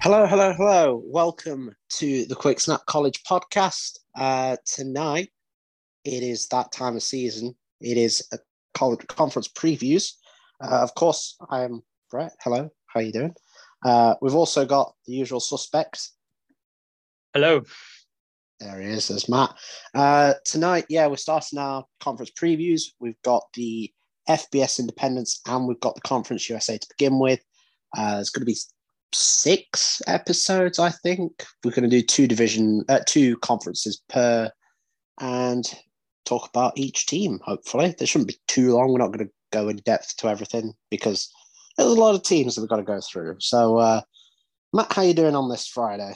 Hello, hello, hello. Welcome to the Quick Snap College podcast. Uh, tonight, it is that time of season. It is a college conference previews. Uh, of course, I am Brett. Hello, how are you doing? Uh, we've also got the usual suspects. Hello. There he is. There's Matt. Uh, tonight, yeah, we're starting our conference previews. We've got the FBS Independents and we've got the Conference USA to begin with. Uh, there's going to be six episodes, I think. We're going to do two division, uh, two conferences per, and talk about each team. Hopefully, this shouldn't be too long. We're not going to go in depth to everything because there's a lot of teams that we've got to go through. So, uh, Matt, how are you doing on this Friday?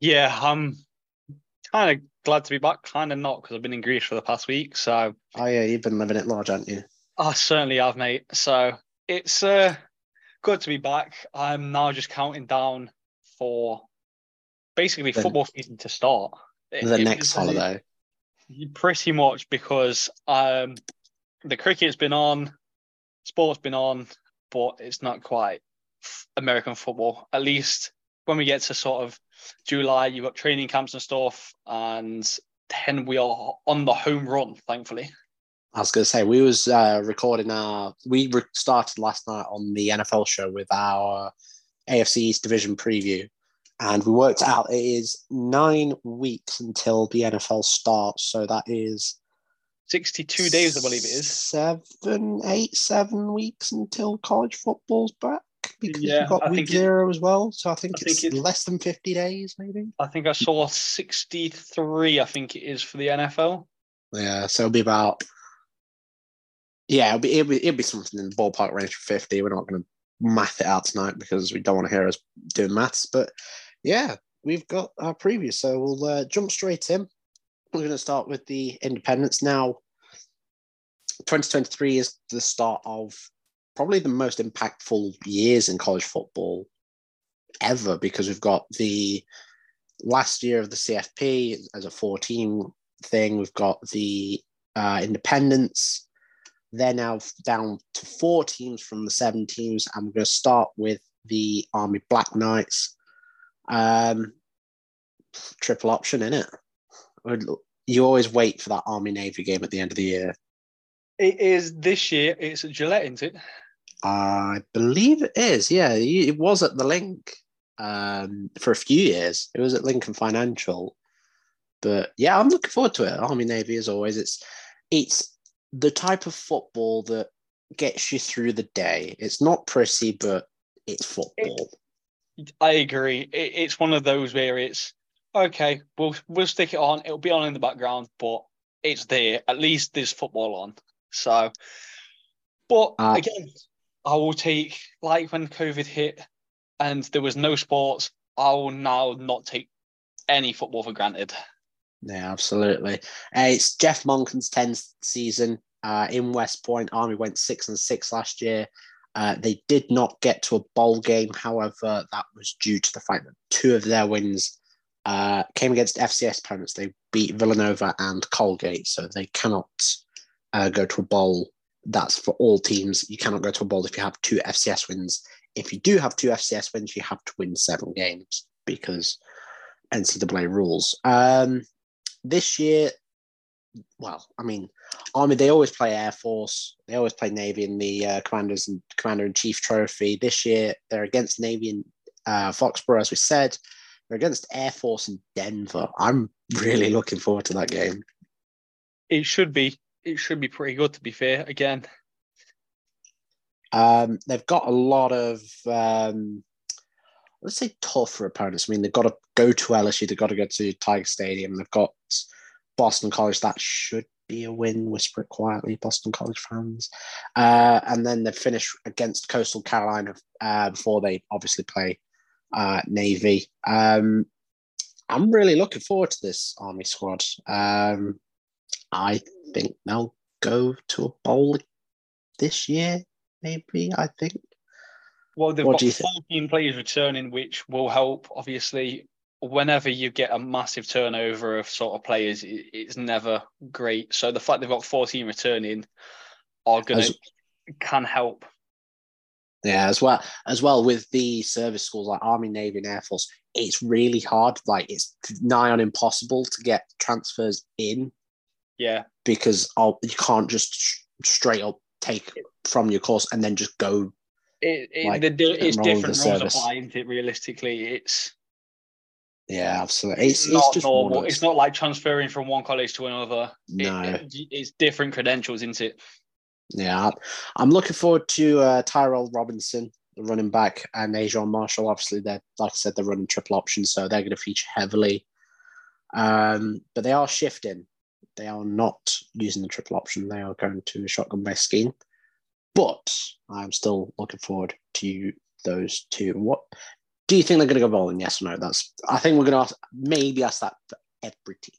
Yeah, I'm kind of glad to be back. Kind of not because I've been in Greece for the past week. So, oh yeah, you've been living it large, haven't you? I certainly have, mate. So it's uh good to be back. I'm now just counting down for basically The- football season to start. The It- next holiday. Pretty much because um, the cricket's been on, sport's been on, but it's not quite American football. At least when we get to sort of July, you've got training camps and stuff, and then we are on the home run, thankfully. I was going to say we was uh, recording our. We re- started last night on the NFL show with our AFC East division preview, and we worked out it is nine weeks until the NFL starts. So that is 62 days, I believe it is. seven, eight, seven weeks until college football's back because Yeah, you've got I week think it- zero as well. So I think I think it's it's- less than fifty days, maybe. I think I saw 63, I think it is for the NFL. Yeah, so it'll be about. Yeah, it'll be, it'll be it'll be something in the ballpark range for fifty. We're not going to math it out tonight because we don't want to hear us doing maths. But yeah, we've got our preview, so we'll uh, jump straight in. We're going to start with the Independents now. 2023 is the start of probably the most impactful years in college football ever because we've got the last year of the CFP as a 14 thing. We've got the uh, Independents. They're now down to four teams from the seven teams. I'm going to start with the Army Black Knights. Um, triple option in it. You always wait for that Army Navy game at the end of the year. It is this year, it's at Gillette, isn't it? I believe it is. Yeah, it was at the link um, for a few years. It was at Lincoln Financial, but yeah, I'm looking forward to it. Army Navy, as always, it's it's the type of football that gets you through the day. It's not pretty, but it's football. I agree. It, it's one of those where it's okay. We'll we'll stick it on. It'll be on in the background, but it's there. At least there's football on. So But Uh, again, I will take like when COVID hit and there was no sports. I will now not take any football for granted. Yeah, absolutely. Uh, it's Jeff Monken's 10th season uh, in West Point. Army went six and six last year. Uh, they did not get to a bowl game. However, that was due to the fact that two of their wins uh, came against FCS opponents. They beat Villanova and Colgate, so they cannot uh, go to a bowl. That's for all teams. You cannot go to a bowl if you have two FCS wins. If you do have two FCS wins, you have to win seven games because NCAA rules. Um, this year, well, I mean, Army they always play Air Force, they always play Navy in the uh, Commanders and Commander in Chief Trophy. This year they're against Navy in uh, Foxborough, as we said. They're against Air Force in Denver. I'm really looking forward to that game. It should be. It should be pretty good. To be fair, again, Um, they've got a lot of um, let's say tougher opponents. I mean, they've got to go to LSU, they've got to go to Tiger Stadium, they've got Boston College. That should be a win. Whisper it quietly, Boston College fans. Uh, and then they finish against Coastal Carolina uh, before they obviously play uh, Navy. Um, I'm really looking forward to this Army squad. Um, I think they'll go to a bowl this year, maybe. I think. Well, they've What got do you think? 14 players returning, which will help. Obviously, whenever you get a massive turnover of sort of players, it's never great. So the fact they've got 14 returning are going to can help. Yeah, as well as well with the service schools like Army, Navy, and Air Force, it's really hard. Like it's nigh on impossible to get transfers in Yeah, because oh, you can't just sh- straight up take from your course and then just go. It, it, Like, the, it's different rules service. apply, it? Realistically, it's Yeah, absolutely. It's, it's, not just normal. It's not like transferring from one college to another. No. it- it's different credentials, isn't it? Yeah, I'm looking forward to uh, Tyrell Robinson, the running back, and Ajon Marshall. Obviously, they're like I said, they're running triple option, so they're going to feature heavily. Um, but they are shifting. They are not using the triple option. They are going to a shotgun based scheme. But I'm still looking forward to those two. What do you think they're going to go bowling? Yes or no? That's. I think we're going to ask, maybe ask that for every team.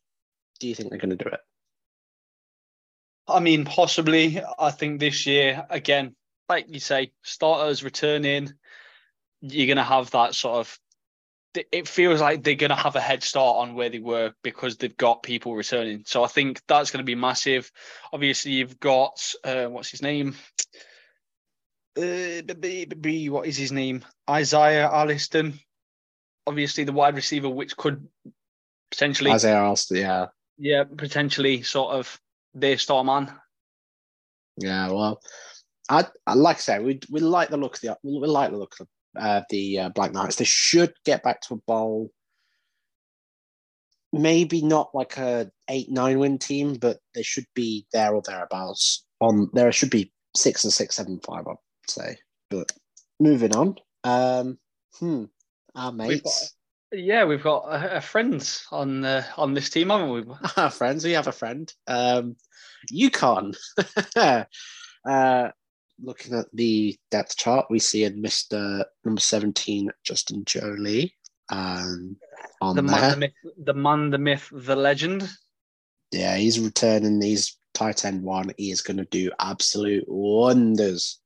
Do you think they're going to do it? I mean, possibly. I think this year, again, like you say, starters returning, you're going to have that sort of. It feels like they're going to have a head start on where they were because they've got people returning. So I think that's going to be massive. Obviously, you've got uh, what's his name? Uh, what is his name? Isaiah Alliston. Obviously, the wide receiver, which could potentially, Isaiah Alston, yeah. yeah, potentially sort of their star man. Yeah, well, I, I like I say, we we like the look of the we like the look of uh, the uh, Black Knights. They should get back to a bowl. Maybe not like a eight nine win team, but they should be there or thereabouts. On there should be six and six, seven five, I'd say. But moving on, um, hmm, our We've got, mates, yeah, we've got a, a friend on uh, on this team, haven't we? our friends. We have a friend, um, UConn. uh, looking at the depth chart, we see in Mister Number Seventeen, Justin Joly, um, on The there. man, the myth, the man, the myth, the legend. Yeah, he's returning. He's tight end one. He is going to do absolute wonders.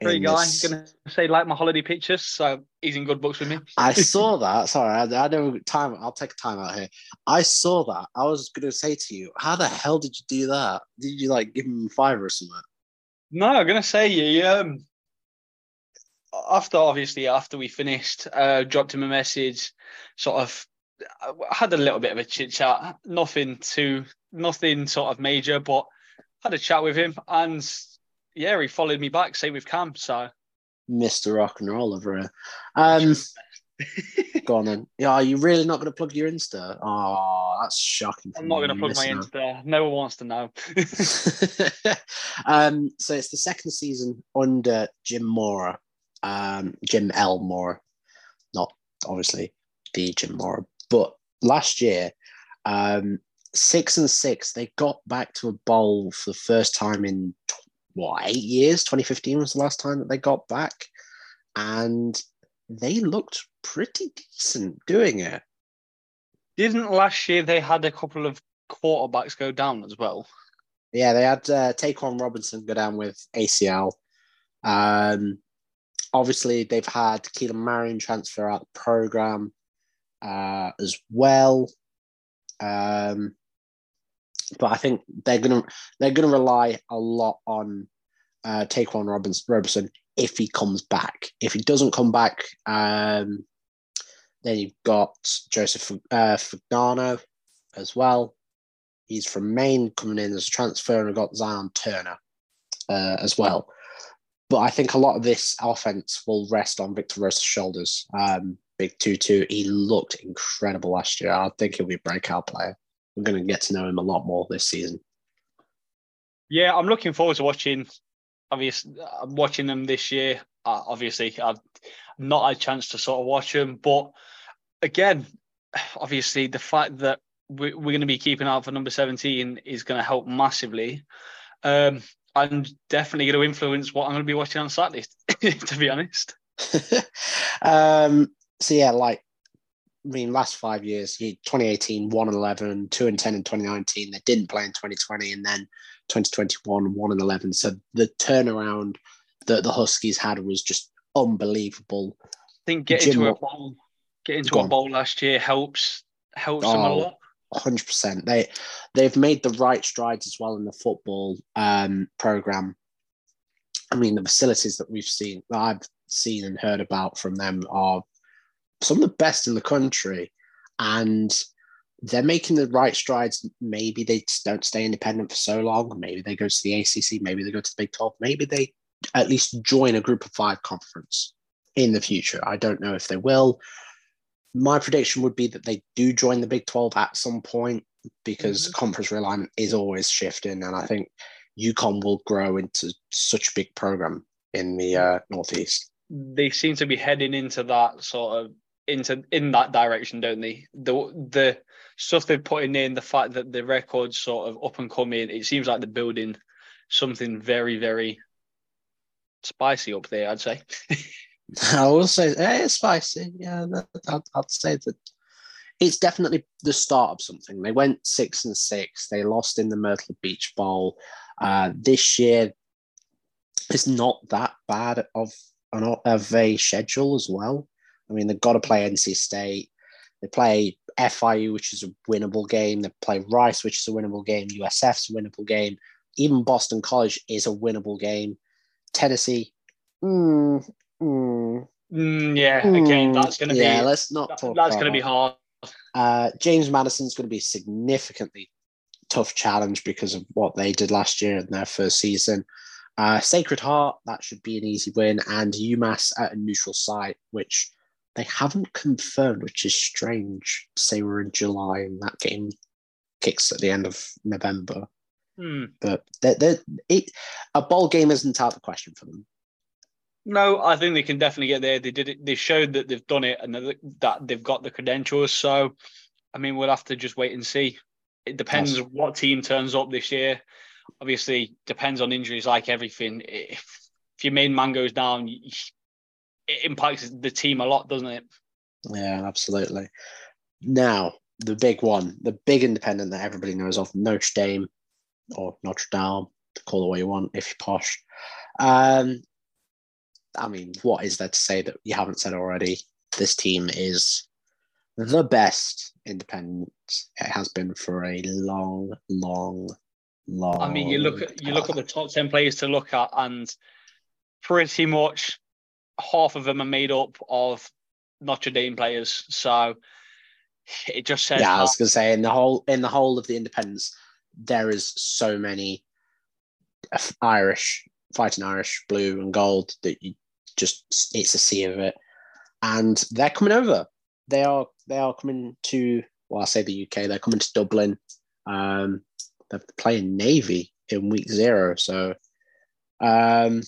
In guy. this. Gonna say like my holiday pictures, so he's in good books with me. I saw that. Sorry, I, I know time. I'll take time out here. I saw that. I was going to say to you, how the hell did you do that? Did you like give him five or something? No, I'm gonna say you. Um, after obviously after we finished, uh, dropped him a message. Sort of I had a little bit of a chit chat. Nothing too, nothing sort of major, but had a chat with him, and yeah, he followed me back. Same with Cam. So Mr. Rock and Roll over here. Um, go on then. Yeah, are you really not going to plug your Insta? Oh, that's shocking. I'm not gonna me, plug my. Insta. No one wants to know. um, so it's the second season under Jim Mora, um, Jim L. Mora, not obviously the Jim Mora, but last year, um, six and six, they got back to a bowl for the first time in what eight years. 2015 was the last time that they got back, and they looked pretty decent doing it. Didn't last year they had a couple of quarterbacks go down as well? Yeah, they had uh, Ta'Quan Roberson go down with ACL. Um, obviously, they've had Keelan Marion transfer out the program uh, as well. Um, but I think they're gonna they're gonna rely a lot on uh, Ta'Quan Roberson, Roberson if he comes back. If he doesn't come back, um, then you've got Joseph uh, as well. He's from Maine, coming in as a transfer, and we've got Zion Turner uh, as well. But I think a lot of this offense will rest on Victor Rosa's shoulders. Um, big 2 2. He looked incredible last year. I think he'll be a breakout player. We're going to get to know him a lot more this season. Yeah, I'm looking forward to watching. Obviously, I'm watching them this year. Uh, obviously, I've not had a chance to sort of watch them, but again, obviously, the fact that we're, going to be keeping out for number 17 is going to help massively. Um, and definitely going to influence what I'm going to be watching on Saturday, to be honest. um, so yeah, like I mean, last five years, 2018, 1 and 11, 2 and 10 in 2019. They didn't play in 2020, and then 2021, 1 and 11. So the turnaround that the Huskies had was just unbelievable. I think getting Jim, to a bowl, getting to a bowl last year helps helps oh, them a oh, lot. 100%. They they've made the right strides as well in the football um, program. I mean, the facilities that we've seen, that I've seen and heard about from them are some of the best in the country, and they're making the right strides. Maybe they don't stay independent for so long. Maybe they go to the ACC. Maybe they go to the Big 12. Maybe they at least join a Group of Five conference in the future. I don't know if they will. My prediction would be that they do join the Big 12 at some point because mm-hmm. conference realignment is always shifting. And I think UConn will grow into such a big program in the uh, Northeast. They seem to be heading into that sort of into in that direction, don't they? The the stuff they're putting in, the fact that the record's sort of up and coming, it seems like they're building something very, very spicy up there, I'd say. I will say eh, it's spicy. Yeah, I'd, I'd say that it's definitely the start of something. They went six and six. They lost in the Myrtle Beach Bowl. Uh, this year, it's not that bad of an of a schedule as well. I mean, they've got to play NC State. They play FIU, which is a winnable game. They play Rice, which is a winnable game. USF's a winnable game. Even Boston College is a winnable game. Tennessee, mm, mm, mm, yeah, again, that's going to be. Yeah, let's not talk. That's going to be hard. Uh, James Madison's going to be significantly tough challenge because of what they did last year in their first season. Uh, Sacred Heart, that should be an easy win, and UMass at a neutral site, which they haven't confirmed, which is strange. Say we're in July and that game kicks at the end of November. Hmm. But they're, they're, it, a bowl game isn't out of the question for them. No, I think they can definitely get there. They did it. They showed that they've done it and that they've got the credentials. So, I mean, we'll have to just wait and see. It depends yes. what team turns up this year. Obviously, depends on injuries, like everything. If, if your main man goes down, it impacts the team a lot, doesn't it? Yeah, absolutely. Now, the big one, the big independent that everybody knows of, Notre Dame or Notre Dame, call it what you want if you're posh. Um, I mean, what is there to say that you haven't said already? This team is the best independent it has been for a long, long, long. I mean, you look at you look at the top ten players to look at, and pretty much half of them are made up of Notre Dame players. So it just says. Yeah, I was gonna say in the whole in the whole of the independents, there is so many Irish fighting Irish blue and gold that you just it's a sea of it, and they're coming over. They are they are coming to well, I say the UK. They're coming to Dublin. Um, they're playing Navy in week zero, so um,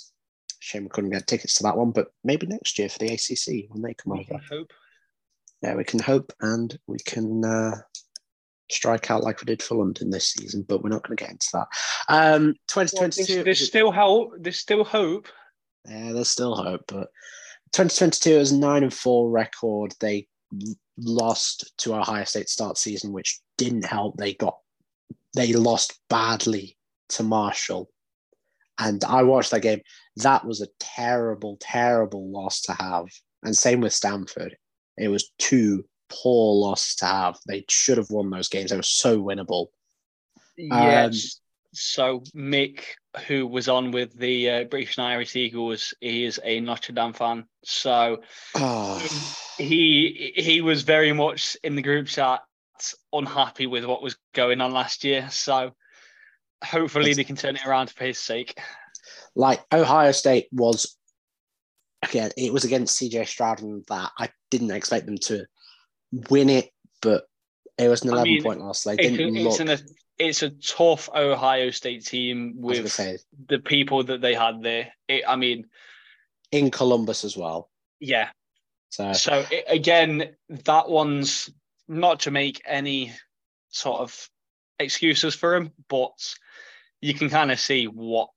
Shame we couldn't get tickets to that one, but maybe next year for the ACC when they come we over. hope. Yeah, we can hope, and we can uh, strike out like we did for London this season, but we're not going to get into that. Um, 2022. There's, there's still hope. There's still hope. Yeah, there's still hope, but 2022 is nine and four record. They lost to Ohio State start season, which didn't help. They got they lost badly to Marshall, and I watched that game. That was a terrible, terrible loss to have. And same with Stanford. It was two poor losses to have. They should have won those games. They were so winnable. Yes. Um, so Mick, who was on with the uh, British and Irish Eagles, he is a Notre Dame fan. So Oh, he he was very much in the group chat unhappy with what was going on last year. So hopefully It's- they can turn it around for his sake. like Ohio State was again, it was against CJ Stroud and that I didn't expect them to win it, but it was an I 11 mean, point loss. They It's, didn't a- look. it's, an, it's a tough Ohio State team I was gonna with say, the people that they had there. It, I mean, in Columbus as well. yeah. So So i again, that one's not to make any sort of excuses for him, but you can kind of see what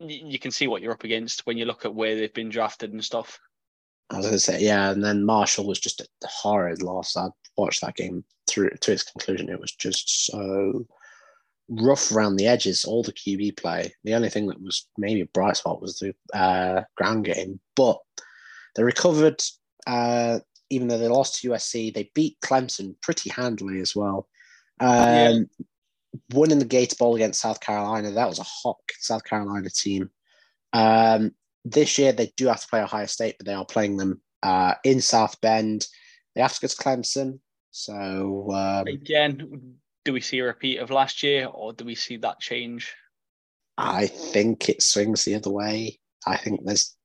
you can see what you're up against when you look at where they've been drafted and stuff. I was gonna say, yeah, and then Marshall was just a horrid loss. I watched that game through to its conclusion. It was just so rough around the edges, all the QB play. The only thing that was maybe a bright spot was the uh, ground game, but they recovered. Uh, even though they lost to USC, they beat Clemson pretty handily as well. Um, Won in the Gator Bowl against South Carolina. That was a hot South Carolina team. Um, this year they do have to play Ohio State, but they are playing them uh, in South Bend. They have to go to Clemson. So um, Again, do we see a repeat of last year, or do we see that change? I think it swings the other way. I think there's.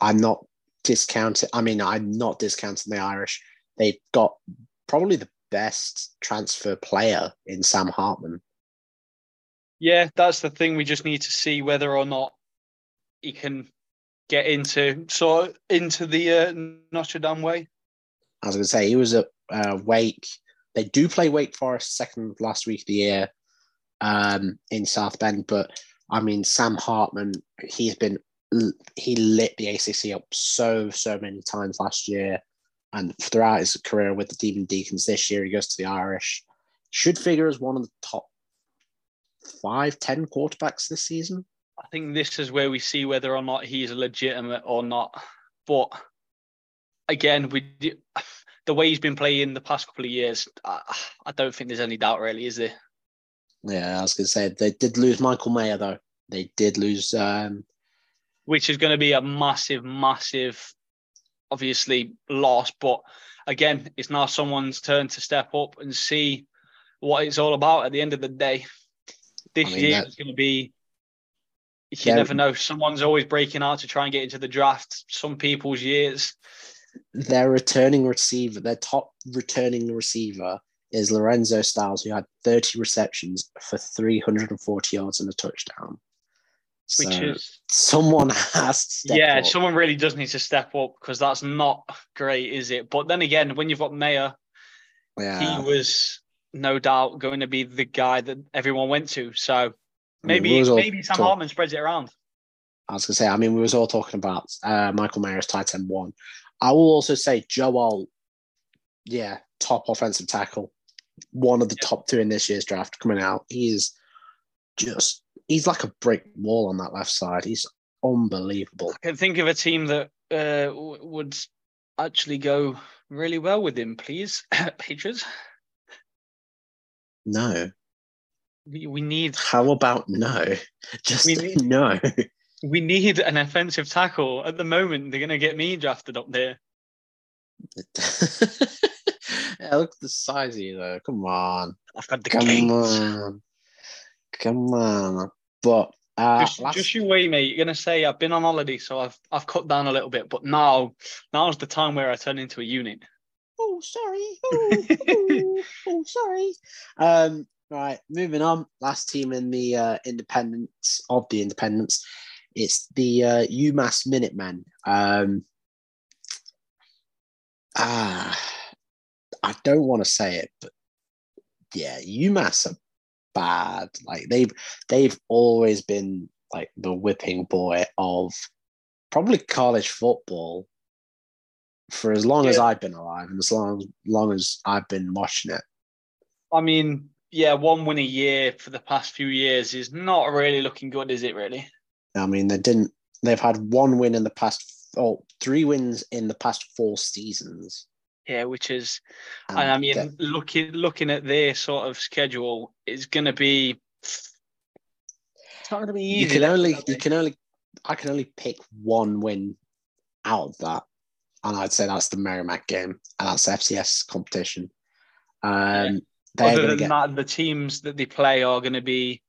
I'm not discounting. I mean, I'm not discounting the Irish. They've got probably the best transfer player in Sam Hartman. Yeah, that's the thing. We just need to see whether or not he can get into sort of into the uh, Notre Dame way. I was going to say he was at uh, Wake. They do play Wake Forest second last week of the year um, in South Bend, but I mean Sam Hartman, he's been he lit the ACC up so so many times last year, and throughout his career with the Demon Deacons this year, he goes to the Irish. Should figure as one of the top five, ten quarterbacks this season. I think this is where we see whether or not he's legitimate or not. But again, we do- the way he's been playing the past couple of years, I, I don't think there's any doubt really, is there? Yeah, I was going to say they did lose Michael Mayer though. They did lose um, Which is going to be a massive, massive, obviously loss. But again, it's now someone's turn to step up and see what it's all about at the end of the day. This I mean, year that- is going to be. You Yeah. never know. Someone's always breaking out to try and get into the draft. Some people's years. Their returning receiver, their top returning receiver is Lorenzo Styles, who had 30 receptions for 340 yards and a touchdown. which is someone has to step yeah, up. someone really does need to step up because that's not great, is it? But then again, when you've got Mayer, yeah. he was no doubt going to be the guy that everyone went to. So mean, we maybe was all maybe Sam talk- Hartman spreads it around. I was gonna say, I mean, we was all talking about uh, Michael Mayer as tight end one. I will also say Joel, yeah, top offensive tackle, one of the top two in this year's draft coming out. He is just he's like a brick wall on that left side. He's unbelievable. I can think of a team that uh, would actually go really well with him, please. Patriots. No. We we need How about no? Just We need- no. We need an offensive tackle. At the moment, they're going to get me drafted up there. yeah, look at the size of you though. Come on. I've got the Come on. Come on. But uh just, last- just you wait, mate. You're gonna say I've been on holiday, so I've I've cut down a little bit, but now now's the time where I turn into a unit. Oh, sorry. Oh, oh, oh, sorry. Um, right, moving on. Last team in the uh, independents of the independents. It's the uh, UMass Minutemen. Um, ah, I don't want to say it, but yeah, UMass are bad. Like they've they've always been like the whipping boy of probably college football for as long as I've been alive and as long long as I've been watching it. I mean, yeah, one win a year for the past few years is not really looking good, is it? Really? I mean, they didn't. They've had one win in the past, oh, three wins in the past four seasons. Yeah, which is, And and I mean, looking looking at their sort of schedule, it's going to be. It's not going to be easy. you can only you can only I can only pick one win out of that, and I'd say that's the Merrimack game, and that's FCS competition. Um, they're Other than get that, the teams that they play are going to be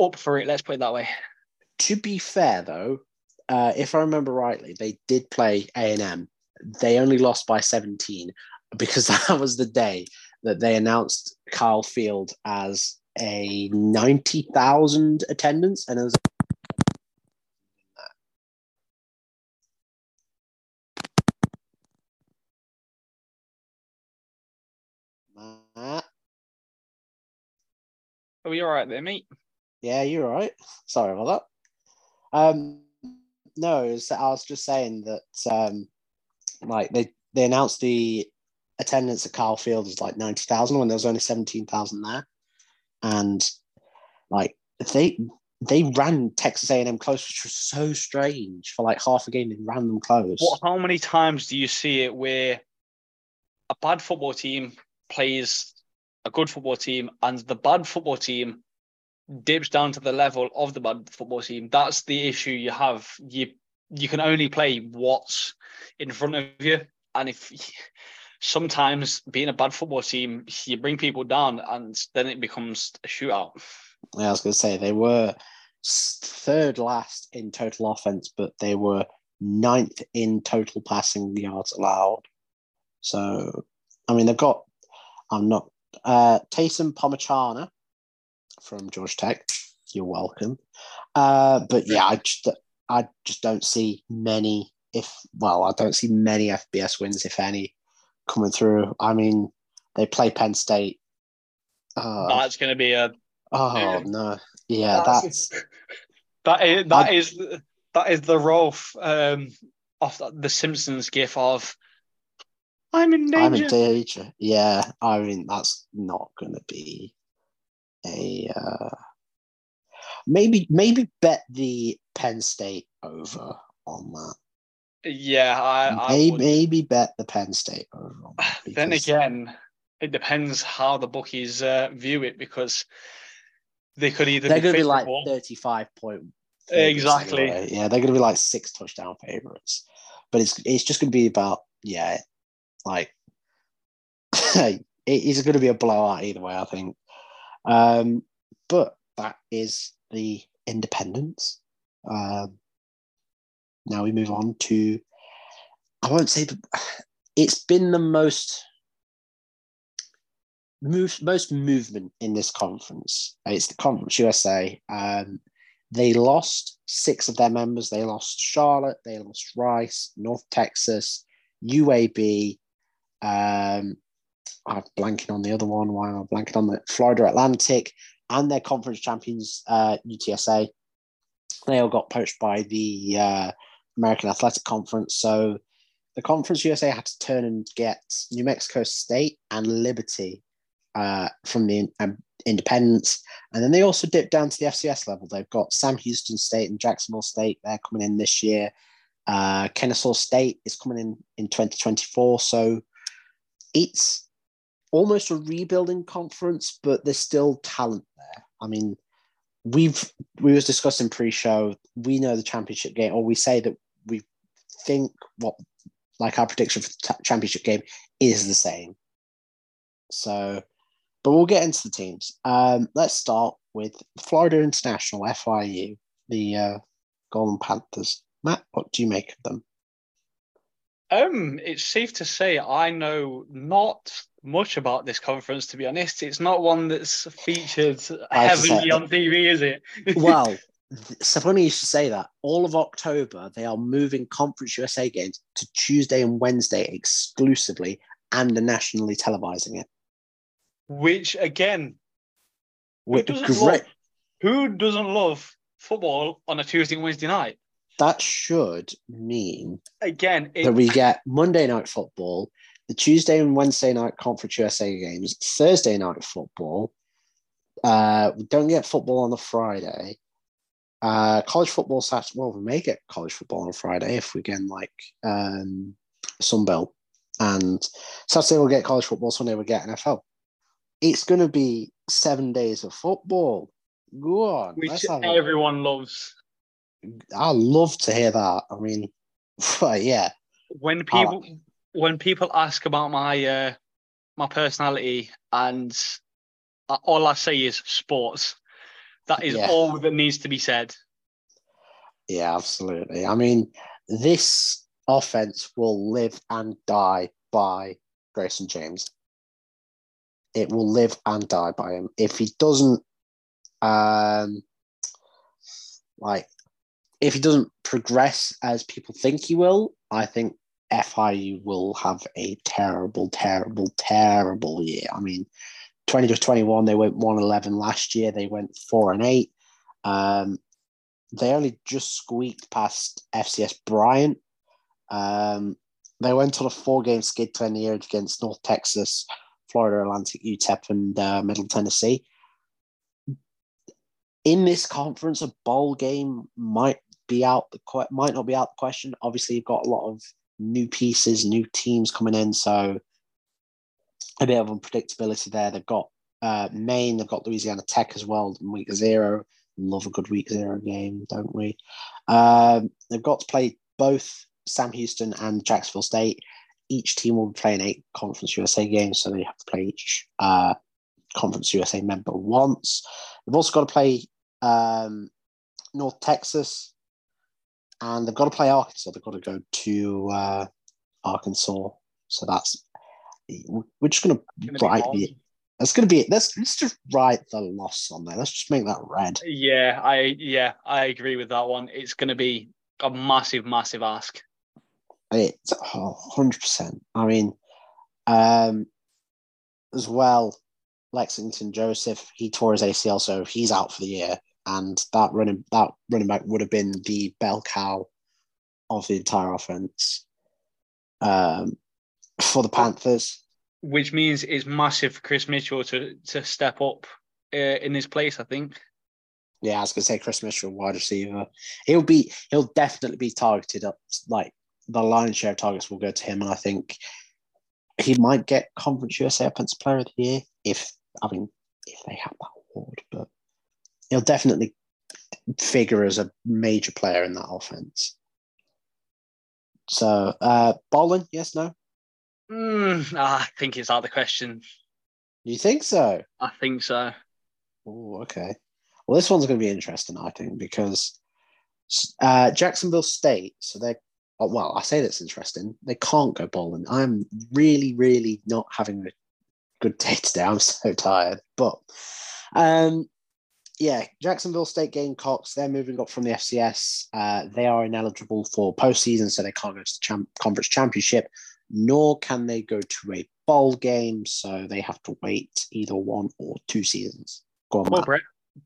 up for it. Let's put it that way. to be fair though, uh, if I remember rightly, they did play A and M. They only lost by 17 because that was the day that they announced Kyle Field as a 90,000 attendance, and it was. Are we all right there, mate? Yeah, you're right. Sorry about that. Um, no, was, I was just saying that, um, like they they announced the attendance at Kyle Field is like ninety thousand when there was only seventeen thousand there, and like they they ran Texas A and M close, which was so strange for like half a game. They ran them close. How many times do you see it where a bad football team plays a good football team, and the bad football team dips down to the level of the bad football team? That's the issue you have. You you can only play what's in front of you, and if sometimes being a bad football team, you bring people down, and then it becomes a shootout. Yeah, I was going to say they were third last in total offense, but they were ninth in total passing yards allowed. So, I mean, they've got, I'm not, uh, Taisun Phommachanh from Georgia Tech. You're welcome. Uh, but yeah, I just, I just don't see many, if, well, I don't see many FBS wins, if any, coming through. I mean, they play Penn State. Uh, That's going to be a Oh no! Yeah, That's- that's That is that I- is that is the Ralph um of the- the Simpsons gif of I'm in danger. I'm in danger. Yeah, I mean that's not going to be a uh, maybe. Maybe bet the Penn State over on that. yeah, I, I maybe, would. maybe bet the Penn State over. On that Then again, it depends how the bookies uh, view it because they could either they're be going to be like thirty-five point. Exactly. anyway. Yeah, they're going to be like six touchdown favorites, but it's it's just going to be about yeah, like it is going to be a blowout either way. I think. Um, but that is the independents. Um, now we move on to. I won't say the. It's been the most move, most movement in this conference. It's the Conference USA. Um, they lost six of their members. They lost Charlotte. They lost Rice, North Texas, UAB. Um, I'm blanking on the other one. Why am I blanking on the Florida Atlantic and their conference champions, uh, UTSA? They all got poached by the uh, American Athletic Conference. So the Conference USA had to turn and get New Mexico State and Liberty uh, from the um, Independents. And then they also dipped down to the FCS level. They've got Sam Houston State and Jacksonville State. They're coming in this year. Uh, Kennesaw State is coming in in 2024. So it's almost a rebuilding conference, but there's still talent there. I mean, we've we was discussing pre-show. We know the championship game, or we say that we think what like our prediction for the ta- championship game is the same. So, but we'll get into the teams. Um, let's start with Florida International FIU, the uh, Golden Panthers. Matt, what do you make of them? Um, it's safe to say I know not much about this conference. To be honest, it's not one that's featured I have to heavily on TV, is it? well, so funny you should say that. All of October, they are moving Conference USA games to Tuesday and Wednesday exclusively, and are nationally televising it. which again, who doesn't great, love who doesn't love football on a Tuesday and Wednesday night? That should mean Again, it, that we get Monday night football, the Tuesday and Wednesday night Conference USA games, Thursday night football. Uh, we don't get football on the Friday. Uh, college football Saturday. Well, we may get college football on Friday if we get like um, Sunbelt, and Saturday we'll get college football. Sunday we'll get NFL. It's going to be seven days of football. Go on, which let's have a- everyone loves. I love to hear that. I mean, yeah, when people when people ask about my uh my personality and uh, all I say is sports. That is Yeah. all that needs to be said. Yeah, absolutely. I mean, this offense will live and die by Grayson James. It will live and die by him. If he doesn't, um, like, if he doesn't progress as people think he will, I think FIU will have a terrible, terrible, terrible year. I mean, 20 to 21, they went 1 11 last year. They went 4 and 8. Um, they only just squeaked past FCS Bryant. Um, they went on a four game skid to end the year against North Texas, Florida Atlantic, UTEP, and uh, Middle Tennessee. In this conference, a bowl game might be out the que- might not be out the question. Obviously, you've got a lot of new pieces, new teams coming in, so a bit of unpredictability there. They've got uh, Maine, they've got Louisiana Tech as well in week zero. Love a good week zero game, don't we? Um, they've got to play both Sam Houston and Jacksonville State. Each team will be playing eight Conference USA games, so they have to play each uh, Conference USA member once. They've also got to play um, North Texas, and they've got to play Arkansas. They've got to go to uh, Arkansas, so that's we're just going Gonna write the. That's going to be. Let's let's just write the loss on there. Let's just make that red. Yeah, I yeah, I agree with that one. It's going to be a massive, massive ask. It's oh, 100%. I mean, um, as well, Lexington Joseph, he tore his ACL, so he's out for the year. And that running that running back would have been the bell cow of the entire offense. Um, for the Panthers, Which means it's massive for Chris Mitchell to to step up uh, in his place. I think. yeah, I was gonna say Chris Mitchell, wide receiver. He'll be he'll definitely be targeted up like the lion's share of targets will go to him, and I think he might get Conference USA Offensive Player of the Year if I mean if they have that award, but he'll definitely figure as a major player in that offense. So uh bowling, yes, no? Mm, I think it's out of the question. You think so? I think so. Oh, okay. Well, this one's going to be interesting, I think, because uh, Jacksonville State. So they, oh, well, I say that's interesting. They can't go bowling. I'm really, really not having a good day today. I'm so tired. But, um, yeah, Jacksonville State Gamecocks. They're moving up from the FCS. Uh, they are ineligible for postseason, so they can't go to the champ- conference championship. Nor can they go to a bowl game, so they have to wait either one or two seasons. Go on, Well, Brett,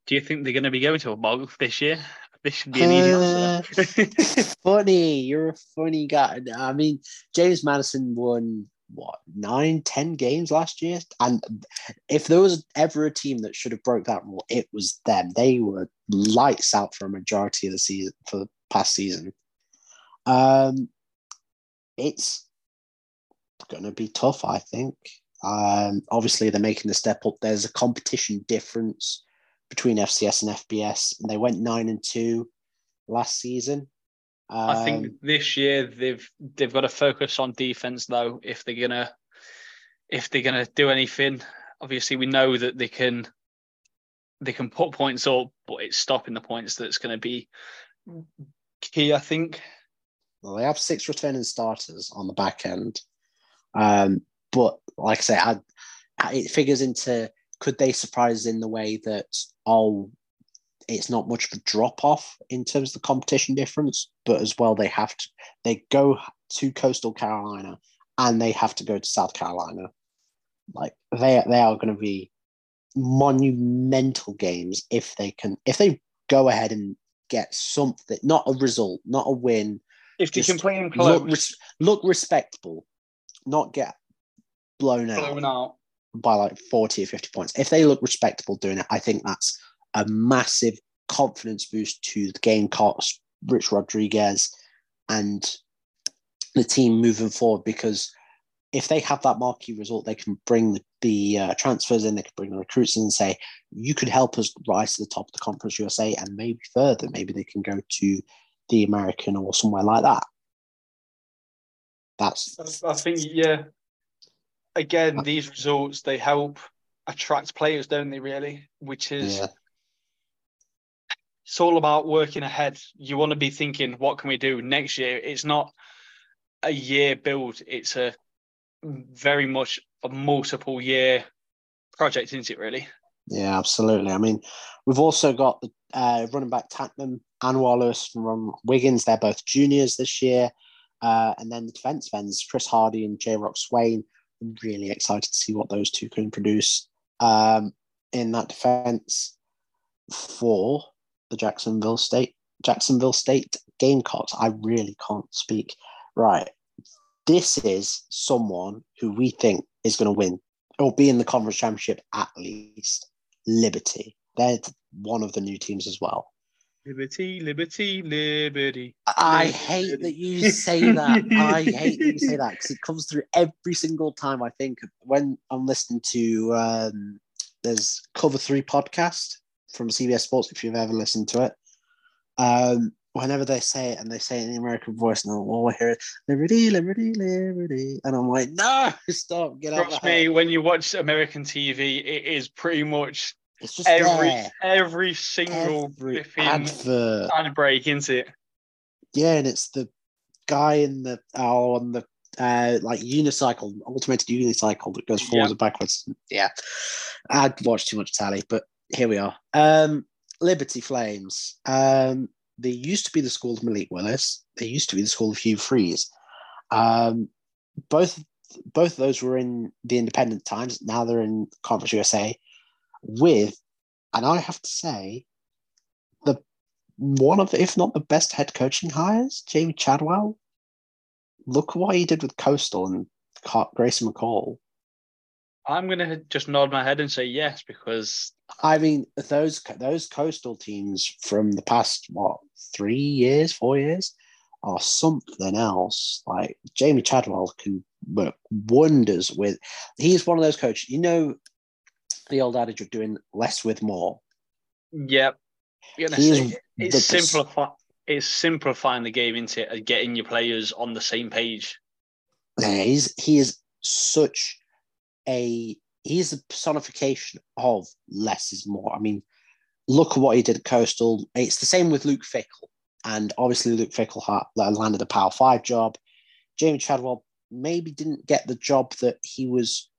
do you think they're going to be going to a bowl this year? This should be an easy answer. funny. You're a funny guy. I mean, James Madison won what nine, ten games last year, and if there was ever a team that should have broke that rule, it was them. They were lights out for a majority of the season for the past season. Um, it's going to be tough, I think. Um, obviously, they're making the step up. There's a competition difference between FCS and FBS, and they went nine and two last season. Um, I think this year they've they've got to focus on defense though. If they're gonna if they're gonna do anything, obviously we know that they can they can put points up, but it's stopping the points that's going to be key. I think. Well, they have six returning starters on the back end. Um, but like I say, I, I- it figures into could they surprise in the way that, oh, it's not much of a drop off in terms of the competition difference, but as well, they have to, they go to Coastal Carolina and they have to go to South Carolina. Like they they are going to be monumental games if they can if they go ahead and get something, not a result, not a win. If they can play in close, Look, res- look respectable, not get blown out blown out. by like 40 or 50 points. If they look respectable doing it, I think that's a massive confidence boost to the Gamecocks, Rich Rodriguez, and the team moving forward because if they have that marquee result, they can bring the, the uh, transfers in, they can bring the recruits in and say, you could help us rise to the top of the Conference USA and maybe further. Maybe they can go to the American or somewhere like that. That's I think yeah. Again, these results they help attract players, don't they? Really, which is yeah, it's all about working ahead. You want to be thinking, what can we do next year? It's not a year build. It's a very much a multiple year project, isn't it? Really. yeah, absolutely. I mean, we've also got the uh, running back Tatman, Anwar Lewis from Wiggins. They're both juniors this year. Uh, and then the defense ends, Chris Hardy and J Rock Swain. I'm really excited to see what those two can produce um, in that defense for the Jacksonville State Jacksonville State Gamecocks. I really can't speak. Right. This is someone who we think is going to win or be in the conference championship at least. Liberty. They're one of the new teams as well. Liberty, liberty, liberty. I hate that you say that. I hate that you say that because it comes through every single time. I think when I'm listening to um, there's Cover Three podcast from CBS Sports. If you've ever listened to it, um, whenever they say it and they say it in the American voice, and all I hear it, liberty, liberty, liberty, and I'm like, no, stop, get out. Trust of my head. me, when you watch American TV, it is pretty much It's just every there. every single Every advert. ad break, isn't it? Yeah, and it's the guy in the oh, on the uh, like unicycle, automated unicycle that goes forwards Yeah. and backwards. Yeah, I'd watched too much tally, but here we are. Um, Liberty Flames. Um, they used to be the school of Malik Willis. They used to be the school of Hugh Freeze. Um, both both of those were in the Independent Times. Now they're in Conference USA with, and I have to say, the one of, if not the best head coaching hires, Jamey Chadwell. Look what he did with Coastal and Grayson McCall. I'm gonna just nod my head and say yes because I mean, those those coastal teams from the past what three years, four years, are something else. Like Jamey Chadwell can work wonders with. He's one of those coaches. You know, the old adage of doing less with more. yep, you're gonna He say is it's simplify it's simplifying the game into getting your players on the same page. Yeah, he's he is such a he's a personification of less is more. I mean, look at what he did at Coastal. It's the same with Luke Fickell, and obviously Luke Fickell landed a Power Five job. Jamey Chadwell maybe didn't get the job that he was.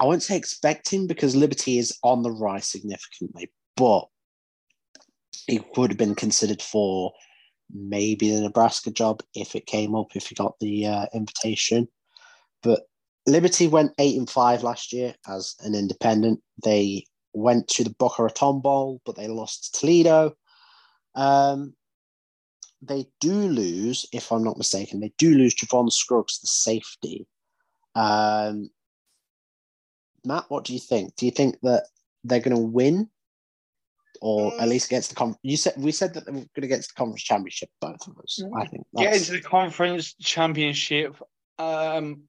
I won't say expecting because Liberty is on the rise significantly, but he would have been considered for maybe the Nebraska job if it came up, if he got the uh, invitation. But Liberty went eight and five last year as an independent. They went to the Boca Raton Bowl, but they lost to Toledo. Um, they do lose, if I'm not mistaken, they do lose Javon Scruggs, the safety. Um, Matt, what do you think? Do you think that they're going to win, or at least against the conference? You said we said that they were going to get to the conference championship, both of us. I think Get into the conference championship. Um,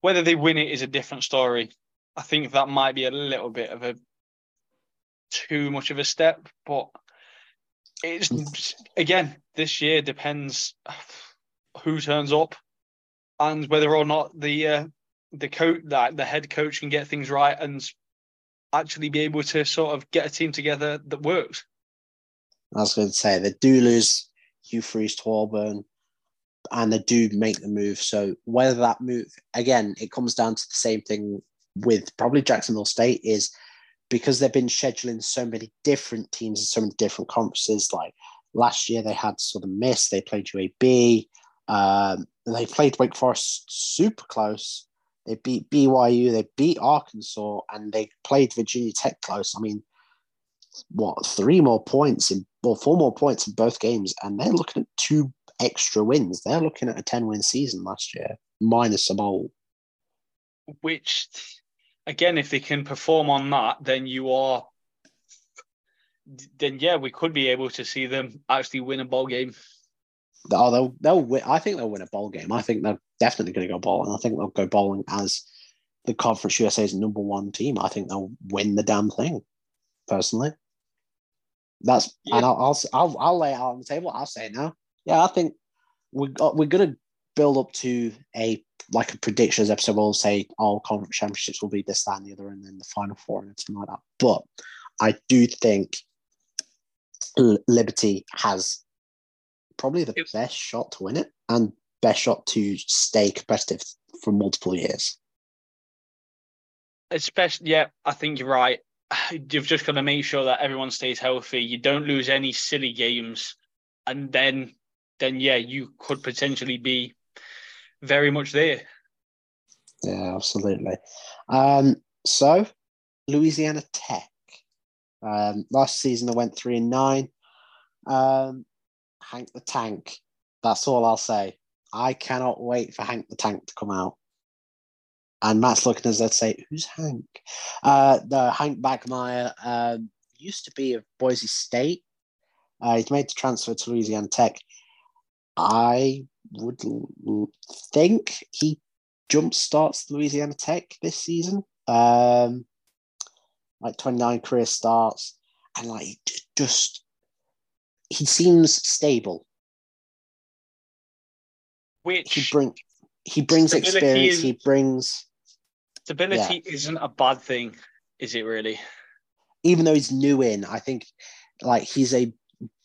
whether they win it is a different story. I think that might be a little bit of a too much of a step, but it's again this year depends who turns up and whether or not the uh, the coach that the head coach can get things right and actually be able to sort of get a team together that works. I was going to say they do lose Hugh Freeze to Auburn, and they do make the move. So whether that move again, it comes down to the same thing with probably Jacksonville State is because they've been scheduling so many different teams in so many different conferences. Like last year, they had Southern Miss, they played UAB, um, they played Wake Forest super close. They beat BYU, they beat Arkansas, and they played Virginia Tech close. I mean, what three more points in well, four more points in both games, and they're looking at two extra wins. They're looking at a ten win season last year, minus a bowl. Which, again, if they can perform on that, then you are. Then yeah, we could be able to see them actually win a bowl game. Oh, they'll they'll win. I think they'll win a bowl game. I think they're definitely going to go bowling. I think they'll go bowling as the Conference USA's number one team. I think they'll win the damn thing. Personally, that's Yeah. and I'll, I'll I'll I'll lay it out on the table. I'll say it now. Yeah, I think we're going to build up to a like a predictions episode. We'll say all conference championships will be this, that, and the other, and then the final four and something like that. But I do think Liberty has probably the best shot to win it and best shot to stay competitive for multiple years. Especially, yeah, I think you're right. You've just got to make sure that everyone stays healthy. You don't lose any silly games, and then, then yeah, you could potentially be very much there. Yeah, absolutely. Um, so Louisiana Tech. Um, last season they went three and nine. Um, Hank the Tank. That's all I'll say. I cannot wait for Hank the Tank to come out. And Matt's looking as I'd say, who's Hank? Uh, the Hank Bachmeier um, used to be of Boise State. Uh, he's made the transfer to Louisiana Tech. I would think he jump starts Louisiana Tech this season. Um, like 29 career starts, and like he just he seems stable. Which He bring he brings experience. is- He brings stability isn't a bad thing, is it really? even though he's new in. I think like he's a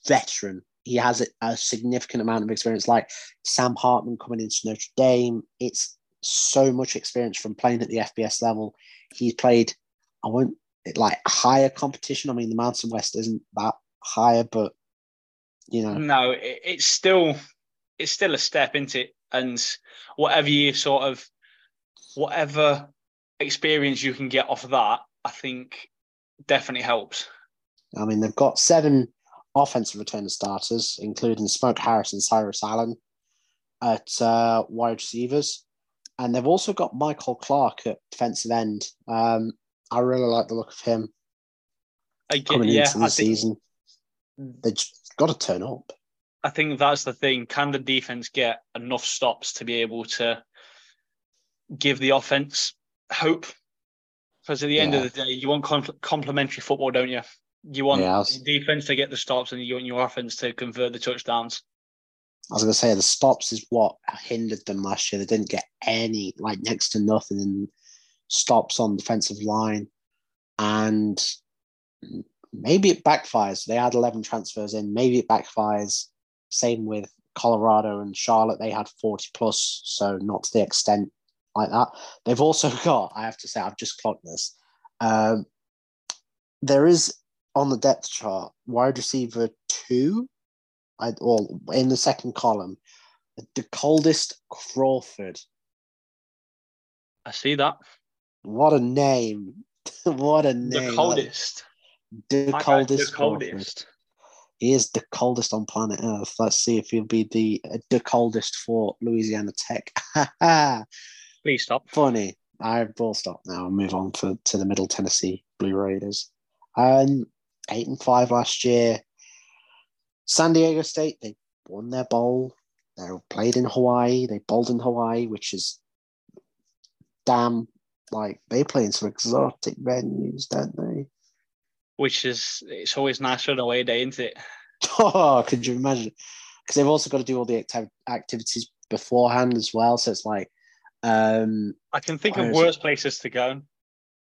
veteran. He has a, a significant amount of experience. Like Sam Hartman coming into Notre Dame, it's so much experience from playing at the FBS level. He's played, I won't like higher competition. I mean, the Mountain West isn't that higher, but you know, No, it, it's still it's still a step into it, and whatever you sort of whatever experience you can get off of that, I think definitely helps. I mean, they've got seven offensive return starters, including Smoke Harris and Cyrus Allen at uh, wide receivers. And they've also got Michael Clark at defensive end. Um, I really like the look of him I get, coming yeah, into the I think, season. They've got to turn up. I think that's the thing. Can the defense get enough stops to be able to give the offense hope? Because at the end Yeah. of the day, you want com- complementary football, don't you? You want Yeah, was- the defense to get the stops, and you want your offense to convert the touchdowns. I was going to say the stops is what hindered them last year. They didn't get any, like next to nothing in stops on defensive line. And maybe it backfires. They had 11 transfers in. Maybe it backfires. Same with Colorado and Charlotte. They had 40 plus, so not to the extent like that. They've also got, I have to say, I've just clocked this. Um, there is on the depth chart wide receiver two I, or in the second column, the coldest Crawford. I see that. What a name! what a name! The coldest. The coldest. The Crawford. coldest. He is the coldest on planet Earth. Let's see if he'll be the uh, the coldest for Louisiana Tech. Please stop. Funny. I will stop now and move on for, to the Middle Tennessee Blue Raiders. Um, eight and five last year. San Diego State, they won their bowl. They played in Hawaii. They bowled in Hawaii, which is damn like they play in some exotic venues, don't they? Which is it's always nicer on away day, isn't it? Oh, could you imagine? Because they've also got to do all the acti- activities beforehand as well. So it's like, um, I can think of worse places to go.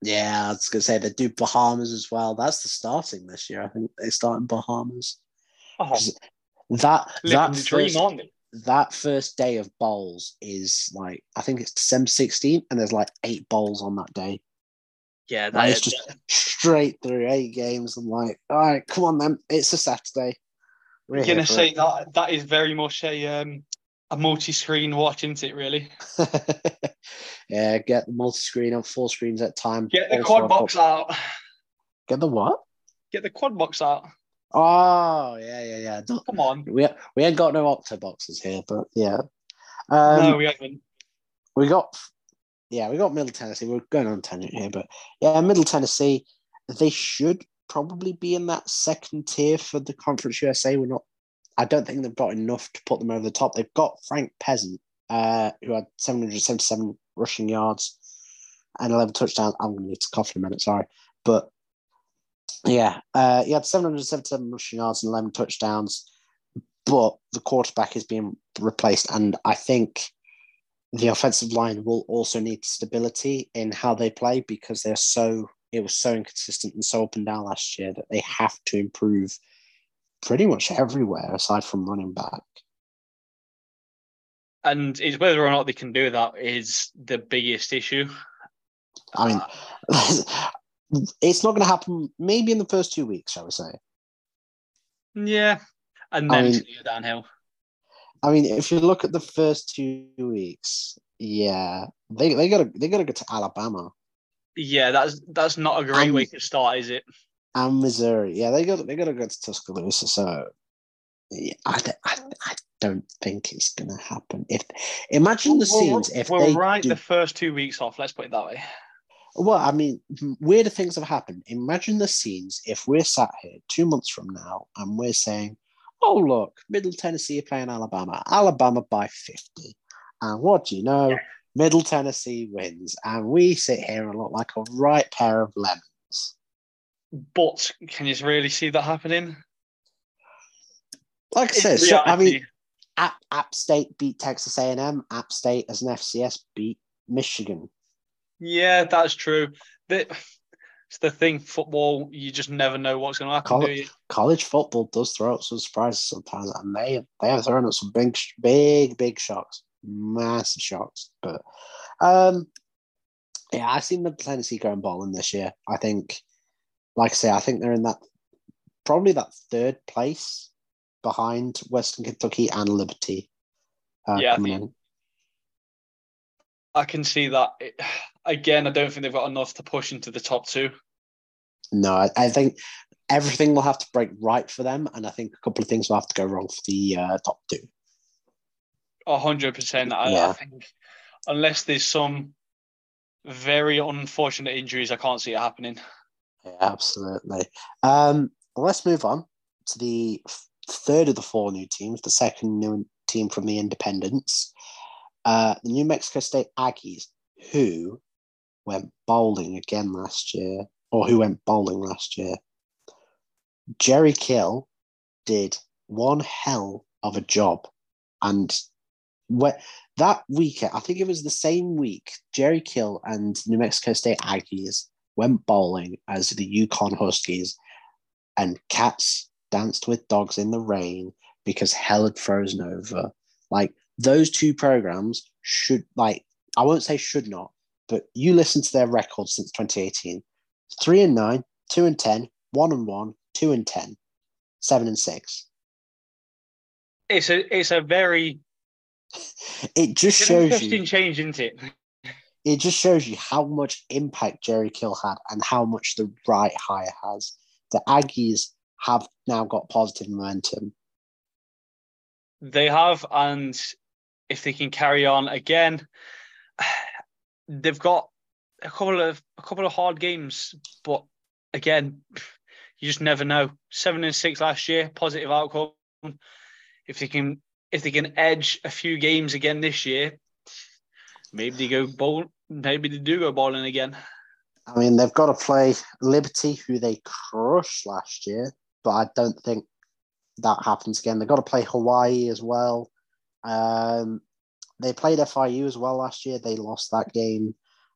Yeah, I was gonna say they do Bahamas as well. That's the starting this year. I think they start in Bahamas. Oh, That that first, aren't that first day of bowls is like I think it's December 16th, and there's like eight bowls on that day. Yeah, Like, that it's is just straight through eight games. I'm like, all right, come on then. It's a Saturday. We're I'm gonna say it. that that is very much a um a multi-screen watch, isn't it? Really. yeah, get the multi-screen on four screens at time. Get the quad box out. Get the what? Get the quad box out. Oh yeah, yeah, yeah. Don't- Come on. We we ain't got no octo boxes here, but yeah. Um, no, we haven't. we got yeah, we got Middle Tennessee. We're going on tangent here, but yeah, Middle Tennessee, they should probably be in that second tier for the Conference USA. We're not. I don't think they've got enough to put them over the top. They've got Frank Peasant, uh, who had 777 rushing yards and 11 touchdowns. I'm going to need to cough in a minute, sorry, but yeah, uh, he had 777 rushing yards and 11 touchdowns, but the quarterback is being replaced, and I think the offensive line will also need stability in how they play because they're so it was so inconsistent and so up and down last year that they have to improve pretty much everywhere aside from running back. And is whether or not they can do that is the biggest issue. I mean, it's not going to happen maybe in the first two weeks, shall we say? Yeah. And I then mean- it's downhill. I mean, if you look at the first two weeks, yeah, they they gotta they gotta go to Alabama Yeah, that's that's not a great Um, way to start, is it? And Missouri. Yeah, they got they gotta go to Tuscaloosa. So yeah, I, don't- I, I don't think it's gonna happen. If imagine the scenes if they write do, the first two weeks off. Let's put it that way. well, I mean, weirder things have happened. Imagine the scenes if we're sat here two months from now and we're saying, "Oh look, Middle Tennessee are playing Alabama. Alabama by fifty, and what do you know? Middle Tennessee wins, and we sit here and look like a right pair of lemons." But can you really see that happening? Like I said, so, I mean, App, App State beat Texas A&M. App State as an FCS beat Michigan. yeah, that's true. The, it's the thing. Football, you just never know what's going to happen. Col- do you? College football does throw up some surprises sometimes, and they they have thrown up some big, big, big shocks, massive shocks. But um, yeah, I've see Middle Tennessee going bowling this year. I think, like I say, I think they're in that probably that third place behind Western Kentucky and Liberty. Uh, Yeah, I. I can see that. It, again, I don't think they've got enough to push into the top two. No, I, I think everything will have to break right for them, and I think a couple of things will have to go wrong for the uh, top two. A hundred percent. I, I think unless there's some very unfortunate injuries, I can't see it happening. Yeah, absolutely. Um, let's move on to the third of the four new teams, the second new team from the Independents, uh, the New Mexico State Aggies, who went bowling again last year, or who went bowling last year. Jerry Kill did one hell of a job, and wh- that week, I think it was the same week, Jerry Kill and New Mexico State Aggies went bowling as the UConn Huskies, and cats danced with dogs in the rain because hell had frozen over. Like those two programs should like I won't say should not, but you listen to their records since 2018. Three and nine, two and ten, one and one, two and ten, seven and six. It's a it's a very It just shows interesting you change, isn't it? It just shows you how much impact Jerry Kill had and how much the right hire has. The Aggies have now got positive momentum. They have, and if they can carry on again, they've got a couple of a couple of hard games, but again, you just never know. Seven and six last year, positive outcome. If they can if they can edge a few games again this year, maybe they go bowl. Maybe they do go bowling again. I mean, they've got to play Liberty, who they crushed last year, but I don't think that happens again. They've got to play Hawaii as well. Um, they played FIU as well last year. They lost that game.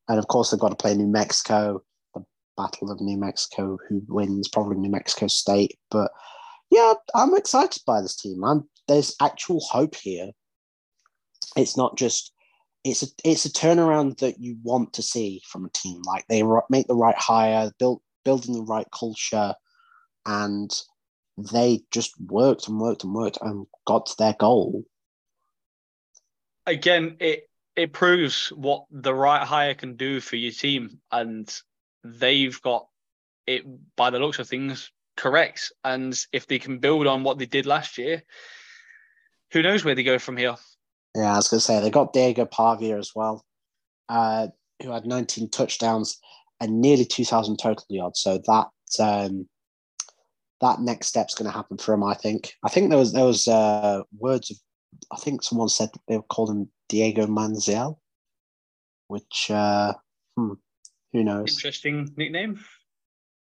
And of course, they've got to play New Mexico, the Battle of New Mexico, who wins, probably New Mexico State. But yeah, I'm excited by this team. I'm, there's actual hope here. It's not just it's a it's a turnaround that you want to see from a team. Like they make the right hire, build building the right culture, and they just worked and worked and worked and got to their goal. again, it it proves what the right hire can do for your team, and they've got it by the looks of things correct. And if they can build on what they did last year, who knows where they go from here? Yeah, I was going to say they got Diego Pavia as well, uh, who had 19 touchdowns and nearly 2,000 total yards. So that um, that next step's going to happen for him. I think. I think there was there was uh, words of. I think someone said they were called him Diego Manziel, which uh, hmm, who knows? Interesting nickname.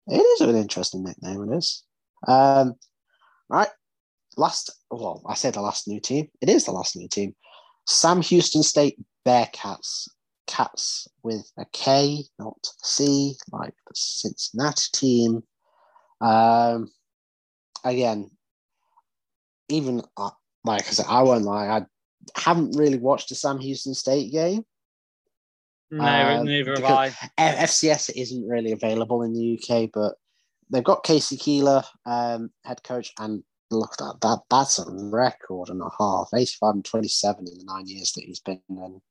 It is an interesting nickname. It is. Um, right. Last. Well, I said the last new team. It is the last new team. Sam Houston State Bearcats. Cats with a K, not C, like the Cincinnati team. Um, again, even uh, like I said, I won't lie, I haven't really watched the Sam Houston State game. No, Um, neither have I. FCS isn't really available in the UK, but they've got K.C. Keeler, um, head coach, and look at that, that that's a record and a half 85 and 27 in the nine years that he's been in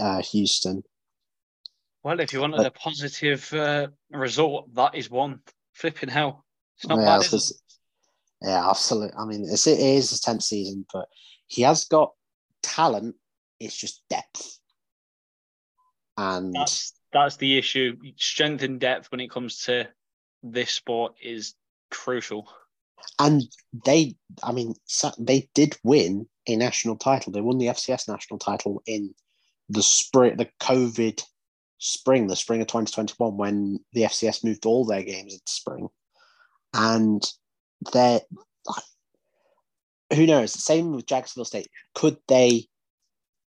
uh, Houston. Well, if you wanted But- a positive uh, result, that is one. Flipping hell. It's not Yeah, bad. yeah, absolutely. I mean, it's, it is his 10th season, but he has got talent. It's just depth. And That's that's the issue. Strength and depth when it comes to this sport is crucial. And they, I mean, they did win a national title. They won the FCS national title in the spring, the COVID spring, the spring of 2021, when the FCS moved all their games into spring. And they're, who knows? Same with Jacksonville State. Could they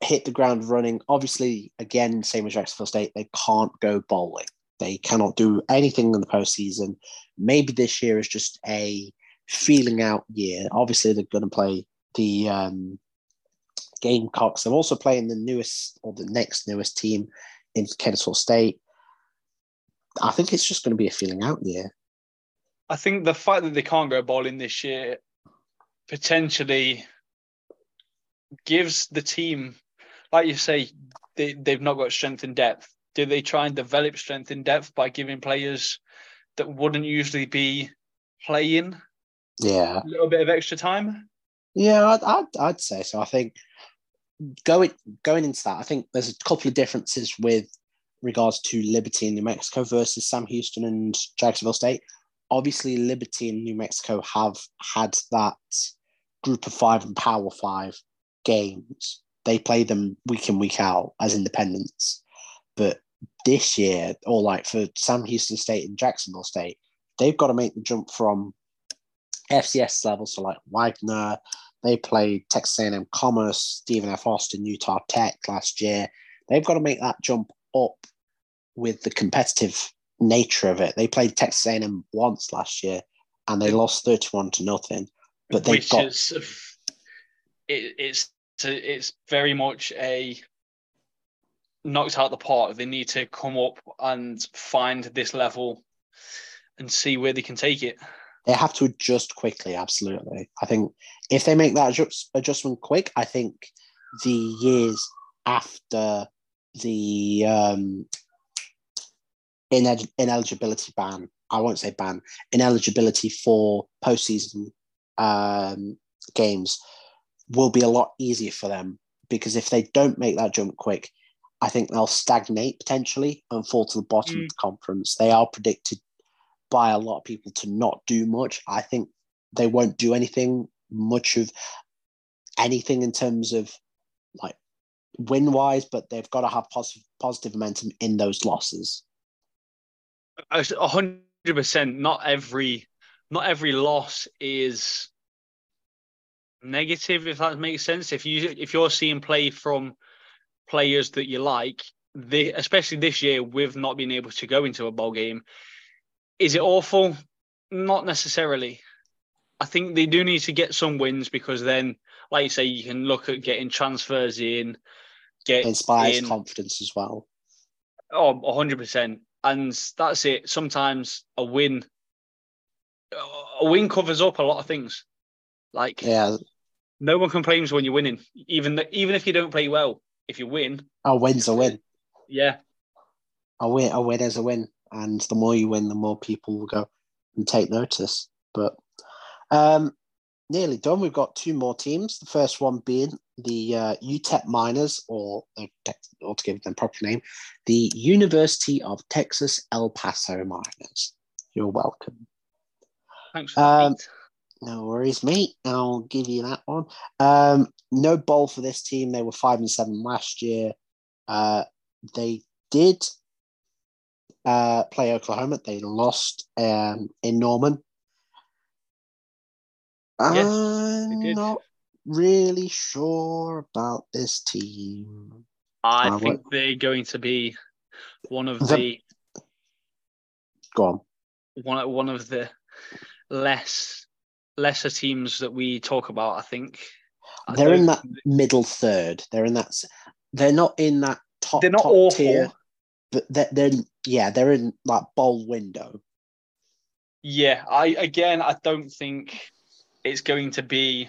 hit the ground running? Obviously, again, same with Jacksonville State, they can't go bowling. They cannot do anything in the postseason. Maybe this year is just a feeling out year. Obviously, they're going to play the um, Gamecocks. They're also playing the newest or the next newest team in Kennesaw State. I think it's just going to be a feeling out year. I think the fact that they can't go bowling this year potentially gives the team, like you say, they, they've not got strength and depth. Do they try and develop strength and depth by giving players that wouldn't usually be playing Yeah, a little bit of extra time? yeah, I'd, I'd, I'd say so. I think going going into that, I think there's a couple of differences with regards to Liberty in New Mexico versus Sam Houston and Jacksonville State. Obviously, Liberty and New Mexico have had that group of five and power five games. They play them week in, week out as independents. But this year, or like for Sam Houston State and Jacksonville State, they've got to make the jump from FCS level, so like Wagner, they played Texas A&M Commerce, Stephen F. Austin, Utah Tech last year. They've got to make that jump up with the competitive nature of it. They played Texas A&M once last year, and they lost thirty-one to nothing. But they've Which got is it, it's it's very much a knocked out the park. They need to come up and find this level and see where they can take it. They have to adjust quickly. Absolutely, I think if they make that adjust, adjustment quick, I think the years after the um, inel- ineligibility ban, I won't say ban, ineligibility for postseason um, games will be a lot easier for them because if they don't make that jump quick, I think they'll stagnate potentially and fall to the bottom Mm. of the conference. They are predicted by a lot of people to not do much. I think they won't do anything much of anything in terms of like win wise, but they've got to have positive positive momentum in those losses. A hundred percent. Not every not every loss is negative, if that makes sense. If you if you're seeing play from players that you like, especially this year with not being able to go into a bowl game, is it awful? Not necessarily. I think they do need to get some wins because then, like you say, you can look at getting transfers in, get inspires in. confidence as well. Oh, 100%. And that's it. Sometimes a win a win covers up a lot of things. Like Yeah, No one complains when you're winning, even the, even if you don't play well. If you win, A win's a win. yeah, A win, a win is a win, and the more you win, the more people will go and take notice. But um, nearly done. We've got two more teams. The first one being the uh, UTEP Miners, or uh, or to give them proper name, the University of Texas El Paso Miners. You're welcome. thanks for. Um. No worries, mate. I'll give you that one. Um, no bowl for this team. They were five and seven last year. Uh, they did uh, play Oklahoma. They lost um, in Norman. Yes, I'm not really sure about this team. I uh, think they're going to be one of The- the Go on. one one of the less lesser teams that we talk about. I think They're in that middle third. They're in that. They're not in that top. They're not top awful. tier, but they're, they're yeah. They're in like bowl window. Yeah, I again, I don't think it's going to be.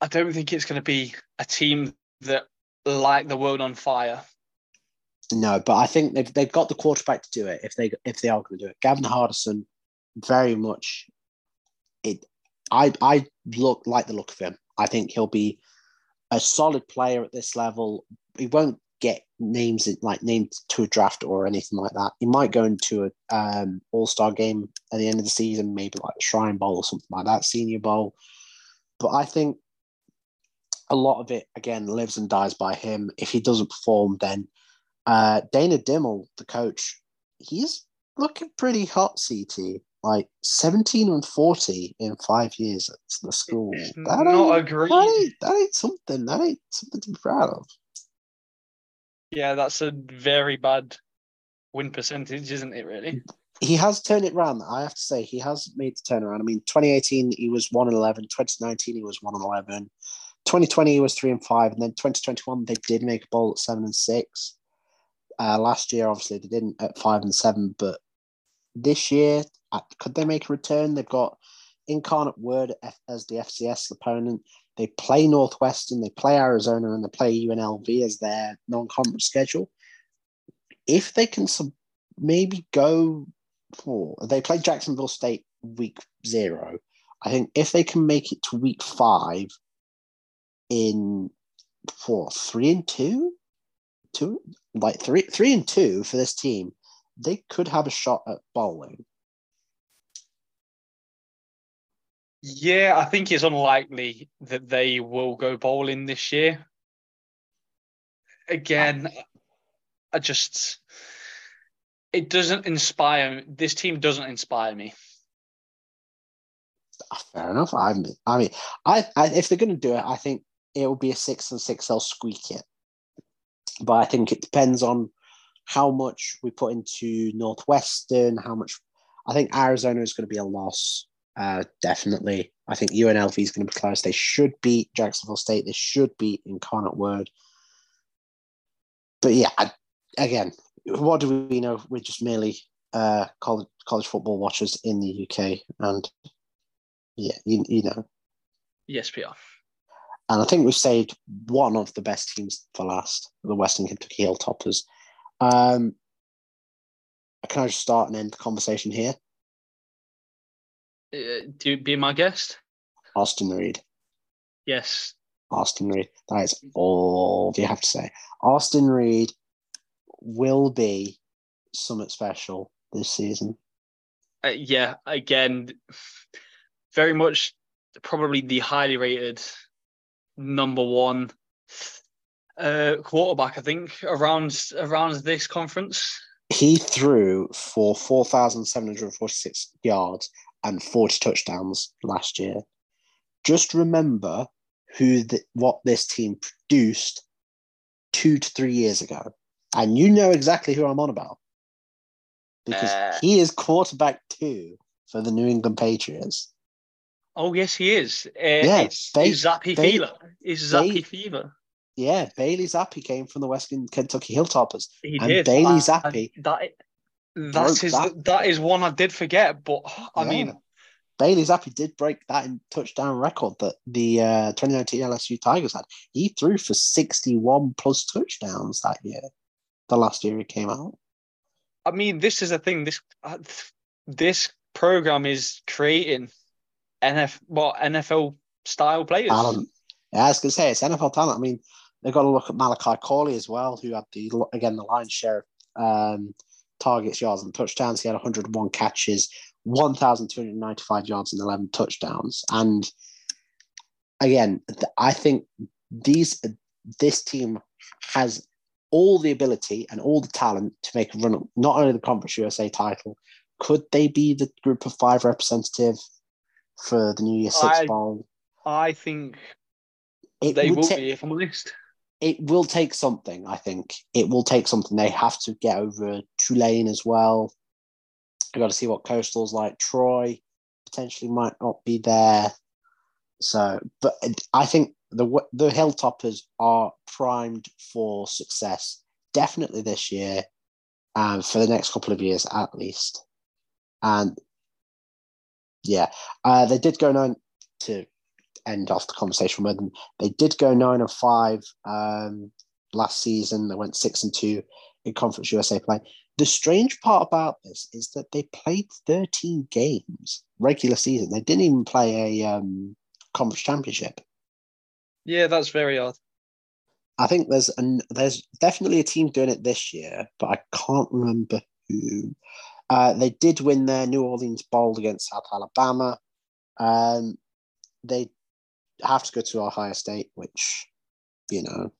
I don't think it's going to be a team that light the world on fire. No, but I think they've they've got the quarterback to do it if they if they are going to do it. Gavin Hardison, very much. It, I I look like the look of him. I think he'll be a solid player at this level. He won't get names like named to a draft or anything like that. He might go into a um, All Star game at the end of the season, maybe like Shrine Bowl or something like that, Senior Bowl. But I think a lot of it again lives and dies by him. If he doesn't perform, then uh, Dana Dimel, the coach, he's looking pretty hot. CT like seventeen and forty in five years at the school. It's That not ain't, a great- That ain't, that ain't something. That ain't something to be proud of. Yeah, that's a very bad win percentage, isn't it? Really? He has turned it around. I have to say, he has made the turnaround. I mean, 2018 he was one and 11. 2019 he was one and 11. 2020 he was three and five, and then 2021 they did make a bowl at seven and six. Uh, last year, obviously, they didn't at five and seven, but this year, could they make a return? They've got Incarnate Word as the FCS opponent. They play Northwestern, they play Arizona, and they play UNLV as their non-conference schedule. If they can sub- maybe go for, they play Jacksonville State week zero. I think if they can make it to week five in for three and two, two like three three and two for this team, they could have a shot at bowling. Yeah, I think it's unlikely that they will go bowling this year. Again, I just it doesn't inspire this team doesn't inspire me. Ah, Fair enough. I mean, I mean, I, I if they're going to do it, I think it will be a six and six. They'll squeak it, but I think it depends on how much we put into Northwestern. How much? I think Arizona is going to be a loss. Uh, definitely. I think UNLV is going to be close. They should beat Jacksonville State. They should beat Incarnate Word. But yeah, I, again, what do we know? We're just merely uh, college college football watchers in the UK, and yeah, you, you know, Yes, PR. and I think we've saved one of the best teams for last, the Western Kentucky Hilltoppers. Um, can I just start and end the conversation here? Uh, do be my guest? Austin Reed. Yes. Austin Reed. That is all you have to say. Austin Reed will be something special this season. Uh, yeah, again, very much probably the highly rated number one uh, quarterback, I think, around around this conference. He threw for 4,746 yards and 40 touchdowns last year. Just remember who the, what this team produced two to three years ago. And you know exactly who I'm on about. Because Uh. he is quarterback two for the New England Patriots. Oh yes, he is. Uh, Yeah, it's, they- it's Zappe they- Fever. It's Zappe Fever. Yeah, Bailey Zappe came from the Western Kentucky Hilltoppers. He and did. Bailey Zappe that that's his. that. That is one I did forget, but I Yeah. mean, Bailey Zappe did break that in touchdown record that the uh, 2019 LSU Tigers had. He threw for 61 plus touchdowns that year, the last year he came out. I mean, this is the thing. This uh, this program is creating NF what NFL style players. Talent. Yeah, I was to say, it's NFL talent. I mean, they've got to look at Malachi Corley as well, who had the, again, the lion's share of um, targets, yards, and touchdowns. He had 101 catches, 1,295 yards and 11 touchdowns. And again, I think these this team has all the ability and all the talent to make a run not only the Conference USA title, could they be the group of five representative for the New Year Six I- Bowl? I think It they will be, if I'm honest. It will take something. I think it will take something. They have to get over Tulane as well. I got to see what Coastal's like. Troy potentially might not be there. So, but I think the the Hilltoppers are primed for success. Definitely this year, and for the next couple of years at least. And yeah, uh, they did go nine to end off the conversation with them. They did go nine and five um, last season. They went six and two in Conference USA play. The strange part about this is that they played 13 games regular season. They didn't even play a um, conference championship. Yeah, that's very odd. I think there's an there's definitely a team doing it this year, but I can't remember who. Uh, they did win their New Orleans Bowl against South Alabama. Um, they have to go to Ohio State, which you know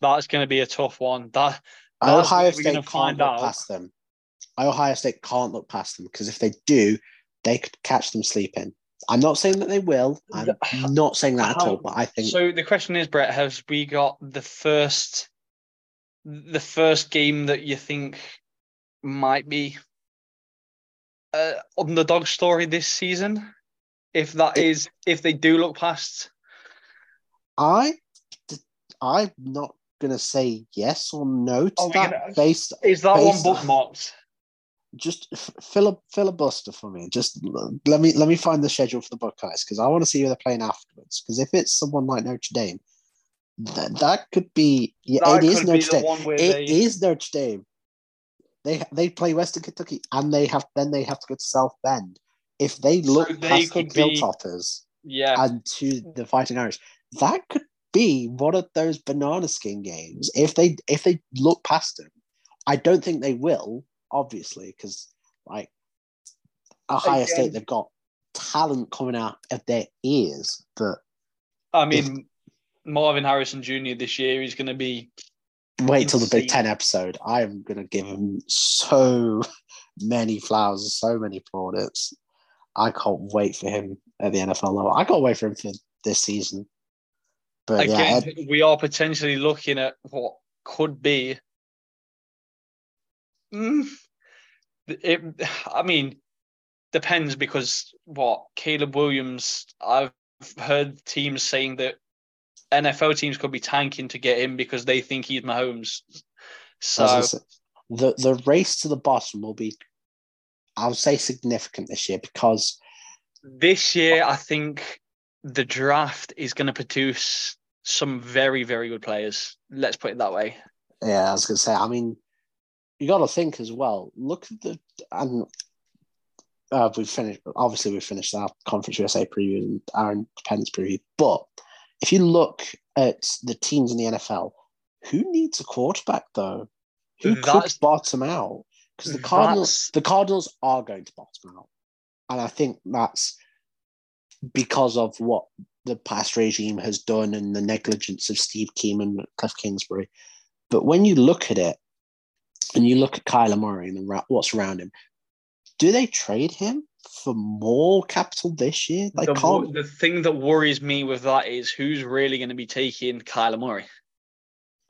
That's going to be a tough one. That Ohio State can't find look out. past them. Ohio State can't look past them because if they do, they could catch them sleeping. I'm not saying that they will. I'm not saying that at all. But I think So the question is, Brett, has we got the first, the first game that you think might be uh, underdog story this season? If that It- is, if they do look past, I, I'm not gonna say yes or no to oh we that gonna- based. is that one Based on- bookmarked? Just f- fill a filibuster for me. Just let me let me find the schedule for the Buckeyes because I want to see who they're playing afterwards. Because if it's someone like Notre Dame, that that could be. Yeah, That it is Notre Dame. one It they- is Notre Dame. They they play Western Kentucky and they have then they have to go to South Bend. If they So look they past the be- Hilltoppers Yeah, and to the Fighting Irish, that could be one of those banana skin games. If they if they look past them, I don't think they will, obviously, because like Ohio Again- State, they've got talent coming out of their ears that I mean, Marvin Harrison Jr. this year is going to be wait till the Big Ten episode. I'm gonna give him so many flowers, so many plaudits. I can't wait for him at the NFL level. I can't wait for him for this season. But yeah, again. We are potentially looking at what could be. Mm, it, I mean, depends because what Caleb Williams. I've heard teams saying that NFL teams could be tanking to get him because they think he's Mahomes. So say, the the race to the bottom will be, I would say, significant this year because this year, I think the draft is going to produce some very, very good players. Let's put it that way. yeah, I was gonna say. I mean, you got to think as well. Look at the and uh, we've finished. Obviously, we've finished our conference USA preview and our independence preview. But if you look at the teams in the NFL, who needs a quarterback though? Who That's- could bottom out? Because the Cardinals, the Cardinals are going to bottom out, and I think that's because of what the past regime has done and the negligence of Steve Keeman and Kliff Kingsbury. But when you look at it, and you look at Kyler Murray and what's around him, do they trade him for more capital this year? They the, can't. the thing that worries me with that is who's really going to be taking Kyler Murray.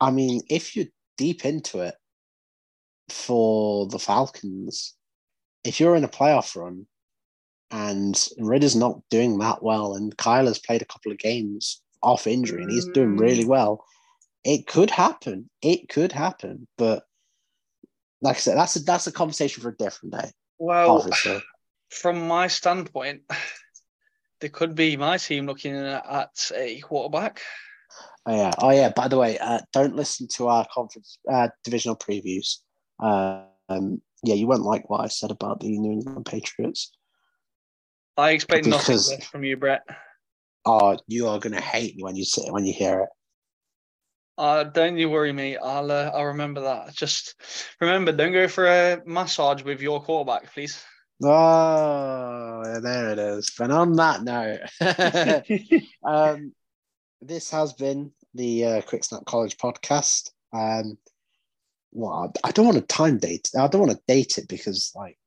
I mean, if you're deep into it for the Falcons, if you're in a playoff run and Ridder's not doing that well, and Kyler's played a couple of games off injury and he's doing really well, it could happen. It could happen. But like I said, that's a, that's a conversation for a different day, Well, obviously. from my standpoint, there could be my team looking at a quarterback. Oh yeah. Oh yeah. By the way, uh, don't listen to our conference uh, divisional previews. Um, yeah, you won't like what I said about the New England Patriots. I expect nothing less from you, Brett. Oh, you are gonna hate me when you sit when you hear it. Uh, don't you worry, me. I'll uh, I'll remember that. Just remember, don't go for a massage with your quarterback, please. Oh, yeah, there it is. But on that note, um, this has been the uh, Quick Snap College podcast. Um, well, I don't want to time date. I don't want to date it because, like,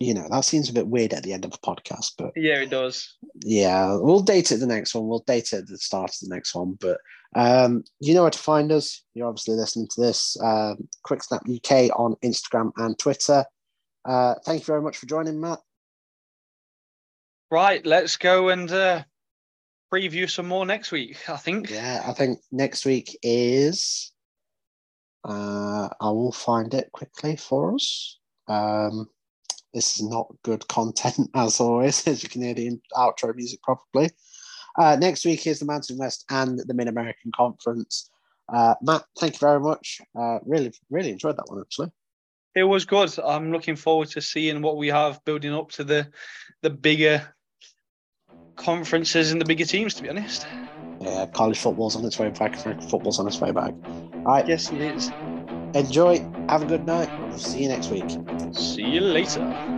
you know, that seems a bit weird at the end of a podcast. But yeah, it does. yeah, we'll date it the next one. We'll date it at the start of the next one. But um, you know where to find us. You're obviously listening to this. Um, Quick Snap UK on Instagram and Twitter. Uh, thank you very much for joining, Matt. Right, let's go and uh, preview some more next week. I think. Yeah, I think next week is. Uh, I will find it quickly for us. Um, this is not good content as always, as you can hear the outro music probably. Uh, next week is the Mountain West and the Mid American Conference. Uh, Matt, thank you very much. Uh, really, really enjoyed that one actually. It was good. I'm looking forward to seeing what we have building up to the the bigger conferences and the bigger teams. To be honest. Yeah, college football's on its way back. American football's on its way back. All right, Yes, it is. Enjoy. Have a good night. See you next week. See you later.